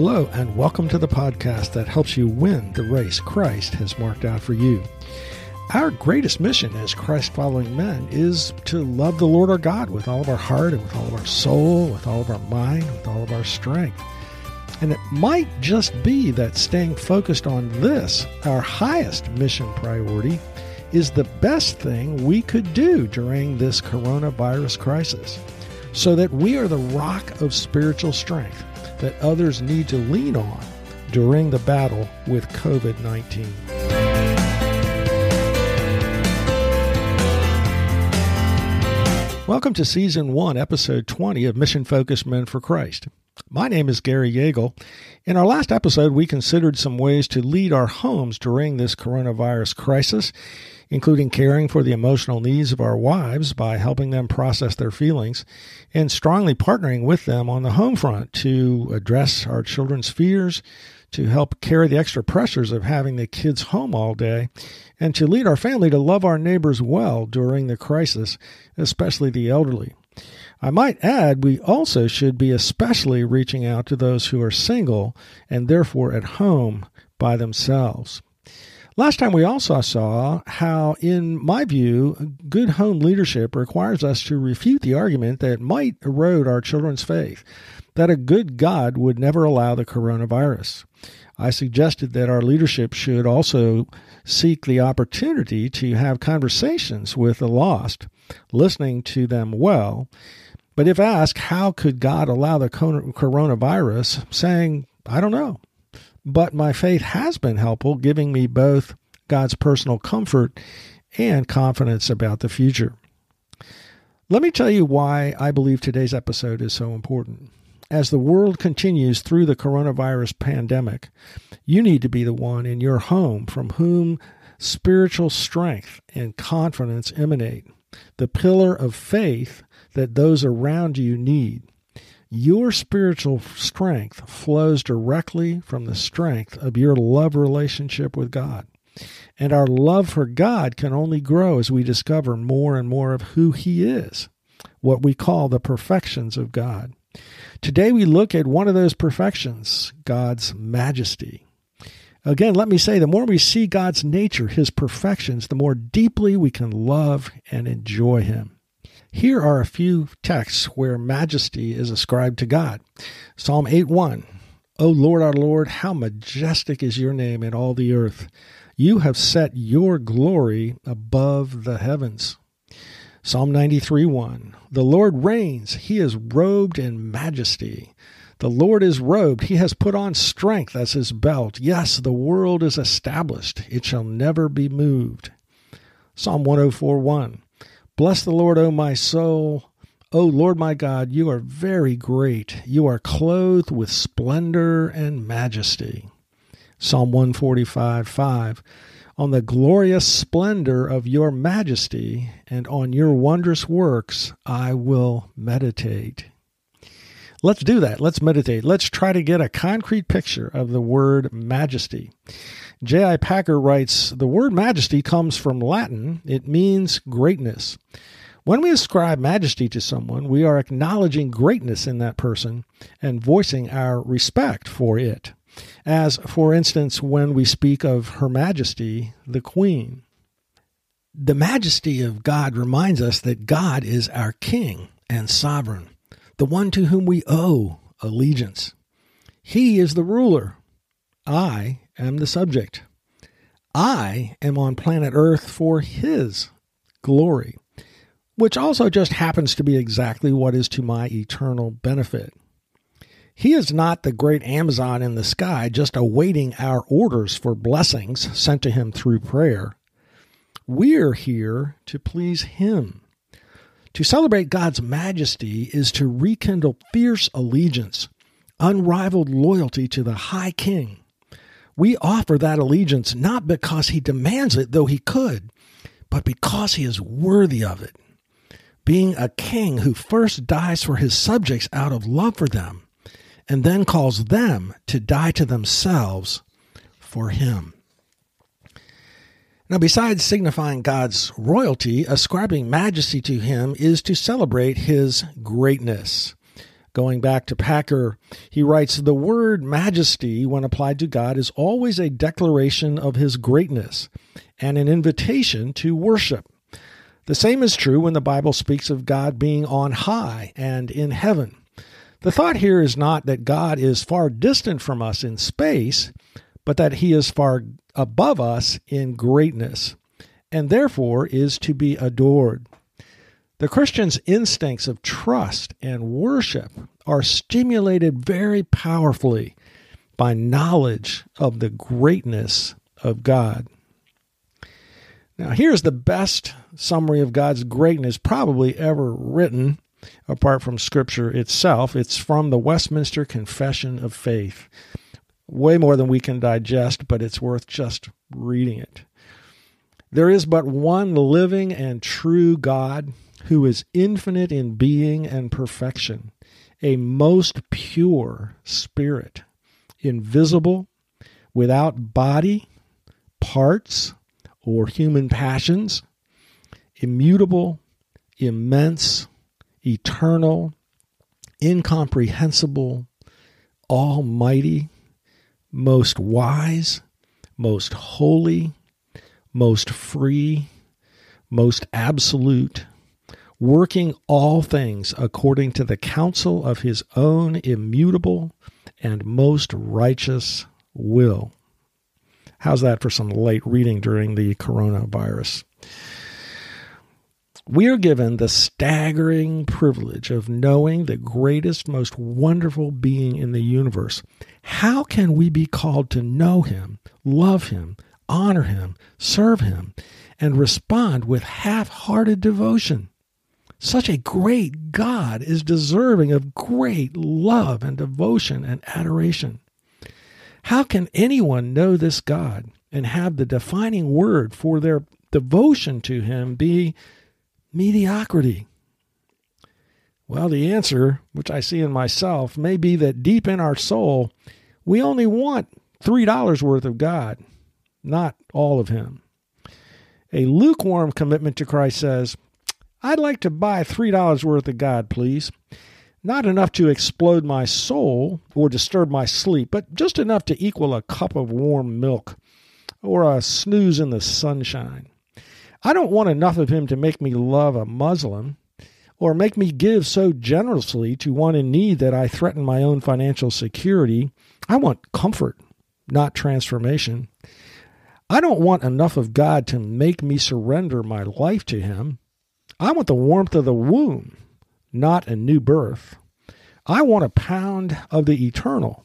Hello, and welcome to the podcast that helps you win the race Christ has marked out for you. Our greatest mission as Christ following men is to love the Lord our God with all of our heart and with all of our soul, with all of our mind, with all of our strength. And it might just be that staying focused on this, our highest mission priority, is the best thing we could do during this coronavirus crisis, so that we are the rock of spiritual strength that others need to lean on during the battle with COVID 19. Welcome to Season 1, Episode 20 of Mission Focused Men for Christ. My name is Gary Yeagle. In our last episode, we considered some ways to lead our homes during this coronavirus crisis, including caring for the emotional needs of our wives by helping them process their feelings, and strongly partnering with them on the home front to address our children's fears, to help carry the extra pressures of having the kids home all day, and to lead our family to love our neighbors well during the crisis, especially the elderly. I might add, we also should be especially reaching out to those who are single and therefore at home by themselves. Last time we also saw how, in my view, good home leadership requires us to refute the argument that might erode our children's faith that a good God would never allow the coronavirus. I suggested that our leadership should also seek the opportunity to have conversations with the lost, listening to them well, but if asked, how could God allow the coronavirus, saying, I don't know. But my faith has been helpful, giving me both God's personal comfort and confidence about the future. Let me tell you why I believe today's episode is so important. As the world continues through the coronavirus pandemic, you need to be the one in your home from whom spiritual strength and confidence emanate, the pillar of faith that those around you need. Your spiritual strength flows directly from the strength of your love relationship with God. And our love for God can only grow as we discover more and more of who He is, what we call the perfections of God. Today we look at one of those perfections, God's majesty. Again, let me say the more we see God's nature, His perfections, the more deeply we can love and enjoy Him. Here are a few texts where majesty is ascribed to God. Psalm 8:1. O Lord our Lord, how majestic is your name in all the earth. You have set your glory above the heavens. Psalm 93:1. The Lord reigns, he is robed in majesty. The Lord is robed, he has put on strength as his belt. Yes, the world is established, it shall never be moved. Psalm 104:1. Bless the Lord, O my soul. O Lord my God, you are very great. You are clothed with splendor and majesty. Psalm 145 5. On the glorious splendor of your majesty and on your wondrous works I will meditate. Let's do that. Let's meditate. Let's try to get a concrete picture of the word majesty. J.I. Packer writes The word majesty comes from Latin, it means greatness. When we ascribe majesty to someone, we are acknowledging greatness in that person and voicing our respect for it. As, for instance, when we speak of Her Majesty, the Queen. The majesty of God reminds us that God is our King and sovereign, the one to whom we owe allegiance. He is the ruler. I am the subject. I am on planet Earth for His glory, which also just happens to be exactly what is to my eternal benefit. He is not the great Amazon in the sky just awaiting our orders for blessings sent to him through prayer. We're here to please him. To celebrate God's majesty is to rekindle fierce allegiance, unrivaled loyalty to the High King we offer that allegiance not because he demands it, though he could, but because he is worthy of it. Being a king who first dies for his subjects out of love for them, and then calls them to die to themselves for him. Now, besides signifying God's royalty, ascribing majesty to him is to celebrate his greatness. Going back to Packer, he writes The word majesty, when applied to God, is always a declaration of his greatness and an invitation to worship. The same is true when the Bible speaks of God being on high and in heaven. The thought here is not that God is far distant from us in space, but that he is far above us in greatness, and therefore is to be adored. The Christian's instincts of trust and worship are stimulated very powerfully by knowledge of the greatness of God. Now, here's the best summary of God's greatness probably ever written, apart from Scripture itself. It's from the Westminster Confession of Faith. Way more than we can digest, but it's worth just reading it. There is but one living and true God who is infinite in being and perfection, a most pure spirit, invisible, without body, parts, or human passions, immutable, immense, eternal, incomprehensible, almighty, most wise, most holy, most free, most absolute, working all things according to the counsel of his own immutable and most righteous will. How's that for some light reading during the coronavirus? We are given the staggering privilege of knowing the greatest, most wonderful being in the universe. How can we be called to know him, love him, honor him, serve him, and respond with half hearted devotion? Such a great God is deserving of great love and devotion and adoration. How can anyone know this God and have the defining word for their devotion to him be mediocrity? Well, the answer, which I see in myself, may be that deep in our soul, we only want $3 worth of God, not all of him. A lukewarm commitment to Christ says, I'd like to buy $3 worth of God, please. Not enough to explode my soul or disturb my sleep, but just enough to equal a cup of warm milk or a snooze in the sunshine. I don't want enough of him to make me love a Muslim or make me give so generously to one in need that I threaten my own financial security. I want comfort, not transformation. I don't want enough of God to make me surrender my life to him. I want the warmth of the womb, not a new birth. I want a pound of the eternal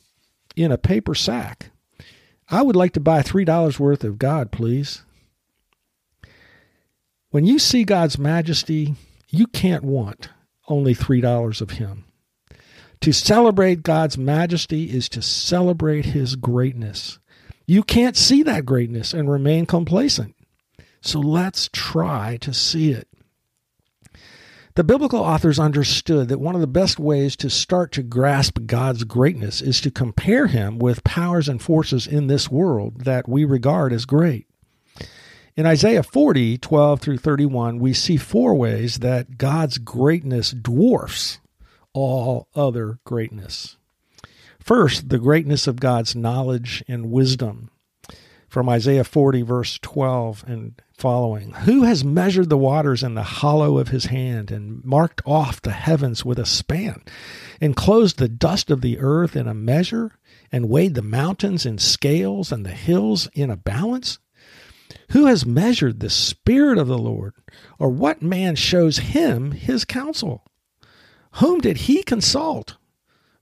in a paper sack. I would like to buy $3 worth of God, please. When you see God's majesty, you can't want only $3 of Him. To celebrate God's majesty is to celebrate His greatness. You can't see that greatness and remain complacent. So let's try to see it. The biblical authors understood that one of the best ways to start to grasp God's greatness is to compare him with powers and forces in this world that we regard as great. In Isaiah 40, 12 through 31, we see four ways that God's greatness dwarfs all other greatness. First, the greatness of God's knowledge and wisdom from Isaiah 40, verse 12 and following. Who has measured the waters in the hollow of his hand and marked off the heavens with a span, enclosed the dust of the earth in a measure, and weighed the mountains in scales and the hills in a balance? Who has measured the Spirit of the Lord? Or what man shows him his counsel? Whom did he consult?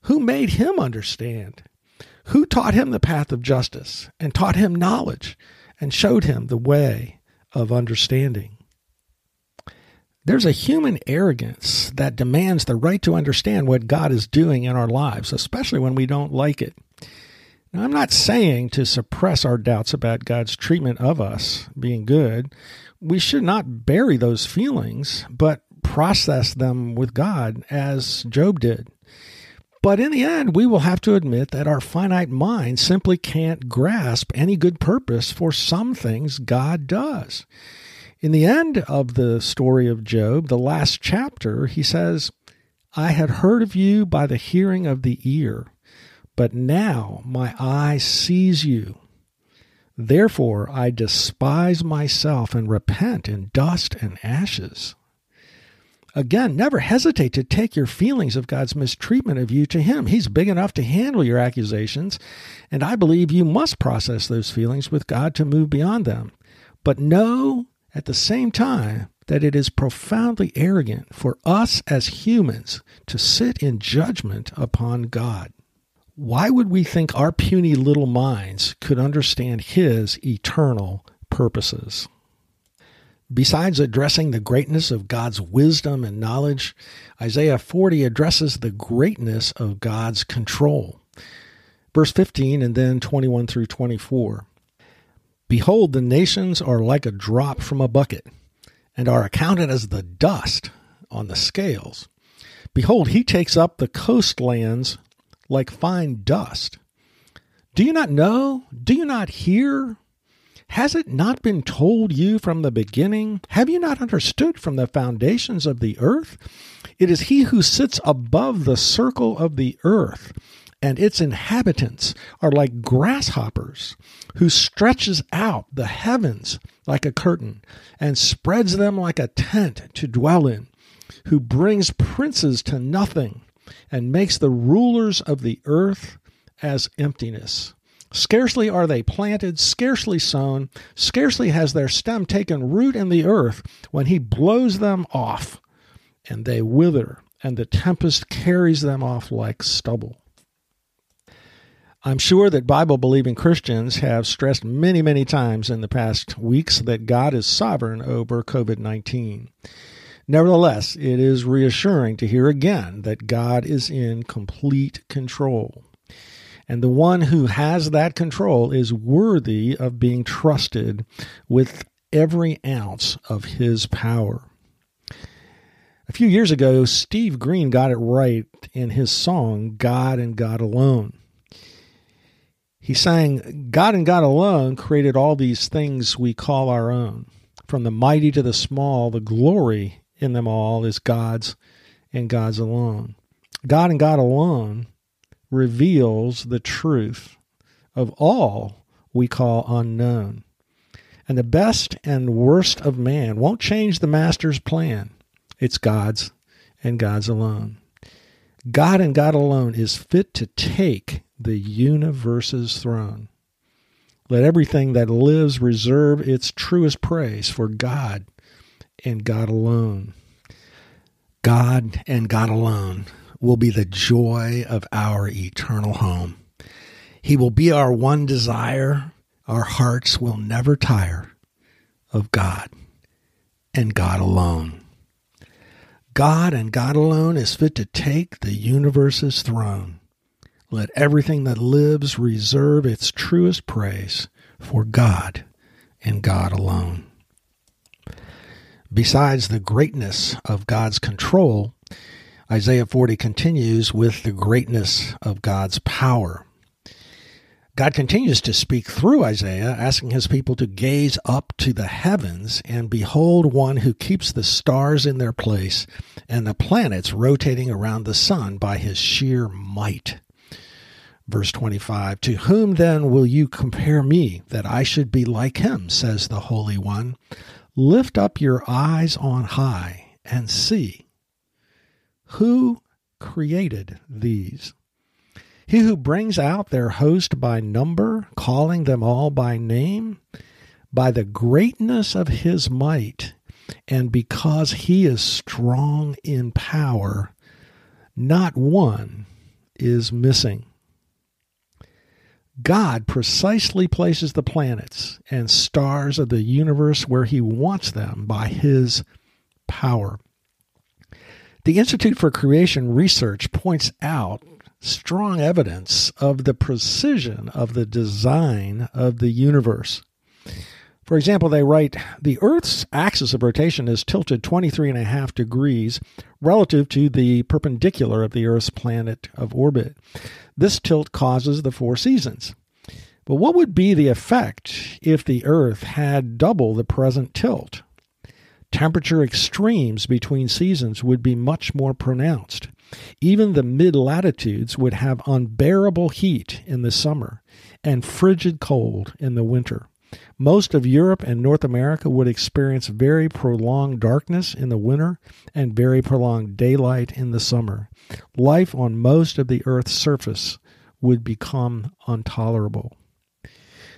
Who made him understand? who taught him the path of justice and taught him knowledge and showed him the way of understanding. There's a human arrogance that demands the right to understand what God is doing in our lives, especially when we don't like it. Now, I'm not saying to suppress our doubts about God's treatment of us being good. We should not bury those feelings, but process them with God as Job did. But in the end, we will have to admit that our finite mind simply can't grasp any good purpose for some things God does. In the end of the story of Job, the last chapter, he says, I had heard of you by the hearing of the ear, but now my eye sees you. Therefore I despise myself and repent in dust and ashes. Again, never hesitate to take your feelings of God's mistreatment of you to Him. He's big enough to handle your accusations, and I believe you must process those feelings with God to move beyond them. But know at the same time that it is profoundly arrogant for us as humans to sit in judgment upon God. Why would we think our puny little minds could understand His eternal purposes? Besides addressing the greatness of God's wisdom and knowledge, Isaiah 40 addresses the greatness of God's control. Verse 15 and then 21 through 24. Behold, the nations are like a drop from a bucket, and are accounted as the dust on the scales. Behold, he takes up the coastlands like fine dust. Do you not know? Do you not hear? Has it not been told you from the beginning? Have you not understood from the foundations of the earth? It is he who sits above the circle of the earth, and its inhabitants are like grasshoppers, who stretches out the heavens like a curtain, and spreads them like a tent to dwell in, who brings princes to nothing, and makes the rulers of the earth as emptiness. Scarcely are they planted, scarcely sown, scarcely has their stem taken root in the earth when he blows them off, and they wither, and the tempest carries them off like stubble. I'm sure that Bible believing Christians have stressed many, many times in the past weeks that God is sovereign over COVID 19. Nevertheless, it is reassuring to hear again that God is in complete control. And the one who has that control is worthy of being trusted with every ounce of his power. A few years ago, Steve Green got it right in his song, God and God Alone. He sang, God and God alone created all these things we call our own. From the mighty to the small, the glory in them all is God's and God's alone. God and God alone reveals the truth of all we call unknown. And the best and worst of man won't change the master's plan. It's God's and God's alone. God and God alone is fit to take the universe's throne. Let everything that lives reserve its truest praise for God and God alone. God and God alone will be the joy of our eternal home. He will be our one desire. Our hearts will never tire of God and God alone. God and God alone is fit to take the universe's throne. Let everything that lives reserve its truest praise for God and God alone. Besides the greatness of God's control, Isaiah 40 continues with the greatness of God's power. God continues to speak through Isaiah, asking his people to gaze up to the heavens and behold one who keeps the stars in their place and the planets rotating around the sun by his sheer might. Verse 25 To whom then will you compare me, that I should be like him, says the Holy One? Lift up your eyes on high and see. Who created these? He who brings out their host by number, calling them all by name, by the greatness of his might, and because he is strong in power, not one is missing. God precisely places the planets and stars of the universe where He wants them by His power. The Institute for Creation Research points out strong evidence of the precision of the design of the universe. For example, they write the Earth's axis of rotation is tilted 23 and a half degrees relative to the perpendicular of the Earth's planet of orbit. This tilt causes the four seasons. But what would be the effect if the Earth had double the present tilt? Temperature extremes between seasons would be much more pronounced. Even the mid latitudes would have unbearable heat in the summer and frigid cold in the winter. Most of Europe and North America would experience very prolonged darkness in the winter and very prolonged daylight in the summer. Life on most of the Earth's surface would become intolerable.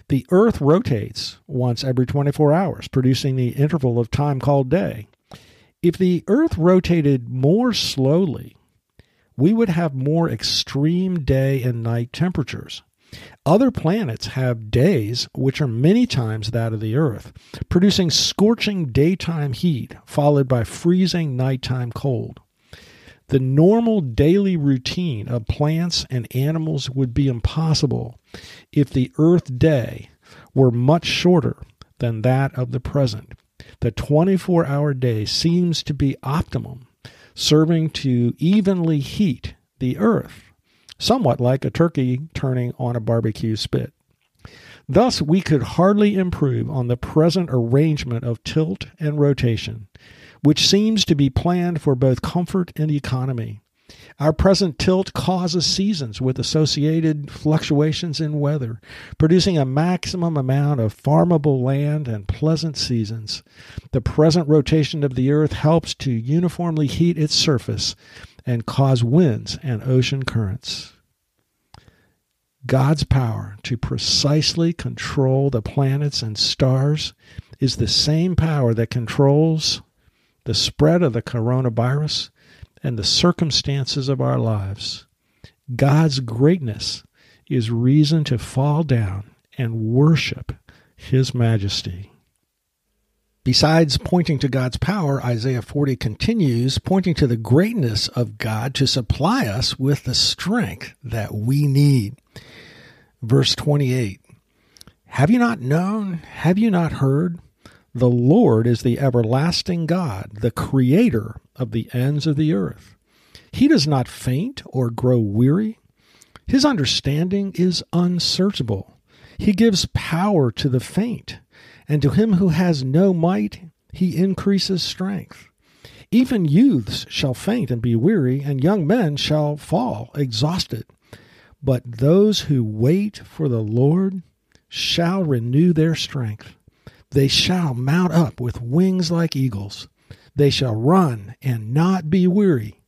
The Earth rotates once every 24 hours, producing the interval of time called day. If the Earth rotated more slowly, we would have more extreme day and night temperatures. Other planets have days which are many times that of the Earth, producing scorching daytime heat followed by freezing nighttime cold. The normal daily routine of plants and animals would be impossible if the Earth day were much shorter than that of the present. The 24 hour day seems to be optimum, serving to evenly heat the Earth, somewhat like a turkey turning on a barbecue spit. Thus, we could hardly improve on the present arrangement of tilt and rotation which seems to be planned for both comfort and economy. Our present tilt causes seasons with associated fluctuations in weather, producing a maximum amount of farmable land and pleasant seasons. The present rotation of the earth helps to uniformly heat its surface and cause winds and ocean currents. God's power to precisely control the planets and stars is the same power that controls the spread of the coronavirus, and the circumstances of our lives. God's greatness is reason to fall down and worship His majesty. Besides pointing to God's power, Isaiah 40 continues, pointing to the greatness of God to supply us with the strength that we need. Verse 28 Have you not known? Have you not heard? The Lord is the everlasting God, the creator of the ends of the earth. He does not faint or grow weary. His understanding is unsearchable. He gives power to the faint, and to him who has no might, he increases strength. Even youths shall faint and be weary, and young men shall fall exhausted. But those who wait for the Lord shall renew their strength. They shall mount up with wings like eagles. They shall run and not be weary.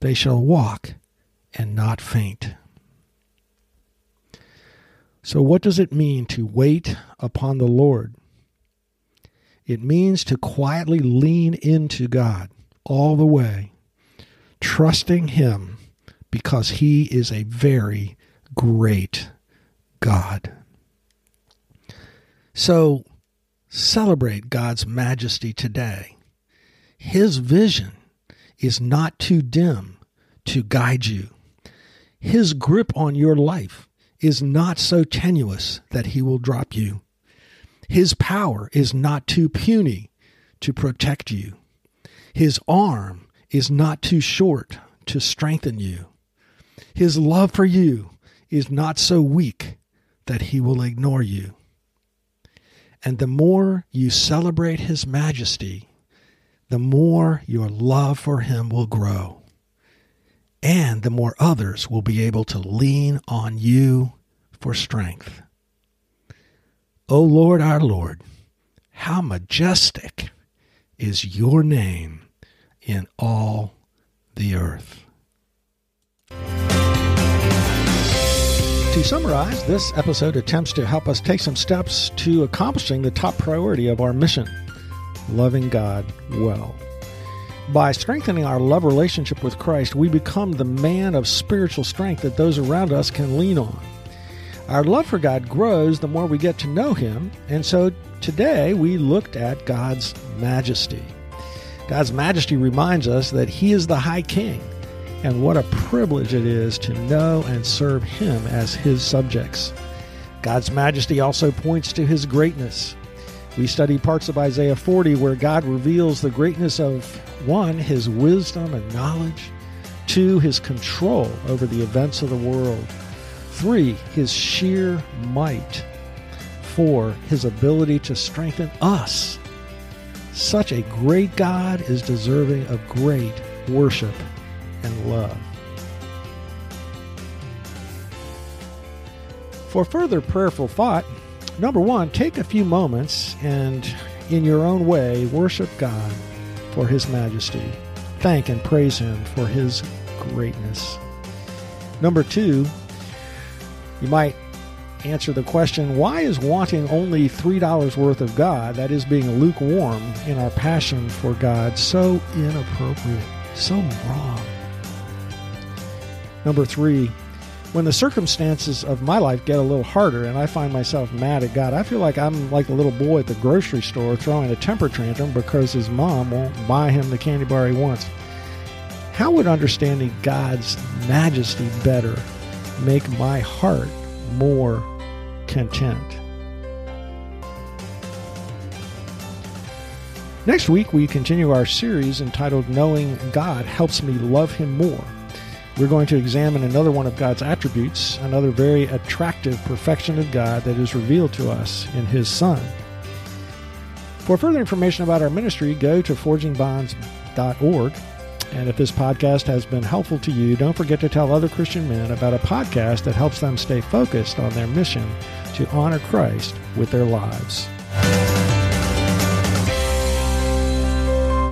They shall walk and not faint. So, what does it mean to wait upon the Lord? It means to quietly lean into God all the way, trusting Him because He is a very great God. So, Celebrate God's majesty today. His vision is not too dim to guide you. His grip on your life is not so tenuous that he will drop you. His power is not too puny to protect you. His arm is not too short to strengthen you. His love for you is not so weak that he will ignore you. And the more you celebrate His majesty, the more your love for Him will grow. And the more others will be able to lean on you for strength. O Lord, our Lord, how majestic is your name in all the earth. To summarize, this episode attempts to help us take some steps to accomplishing the top priority of our mission loving God well. By strengthening our love relationship with Christ, we become the man of spiritual strength that those around us can lean on. Our love for God grows the more we get to know Him, and so today we looked at God's majesty. God's majesty reminds us that He is the High King and what a privilege it is to know and serve Him as His subjects. God's majesty also points to His greatness. We study parts of Isaiah 40 where God reveals the greatness of one, His wisdom and knowledge, two, His control over the events of the world, Three, his sheer might. Four, his ability to strengthen us. Such a great God is deserving of great worship and love. For further prayerful thought, number one, take a few moments and, in your own way, worship God for His majesty. Thank and praise Him for His greatness. Number two, you might answer the question why is wanting only $3 worth of God, that is, being lukewarm in our passion for God, so inappropriate, so wrong? Number three, when the circumstances of my life get a little harder and I find myself mad at God, I feel like I'm like a little boy at the grocery store throwing a temper tantrum because his mom won't buy him the candy bar he wants. How would understanding God's majesty better make my heart more content? Next week, we continue our series entitled Knowing God Helps Me Love Him More. We're going to examine another one of God's attributes, another very attractive perfection of God that is revealed to us in His Son. For further information about our ministry, go to forgingbonds.org. And if this podcast has been helpful to you, don't forget to tell other Christian men about a podcast that helps them stay focused on their mission to honor Christ with their lives.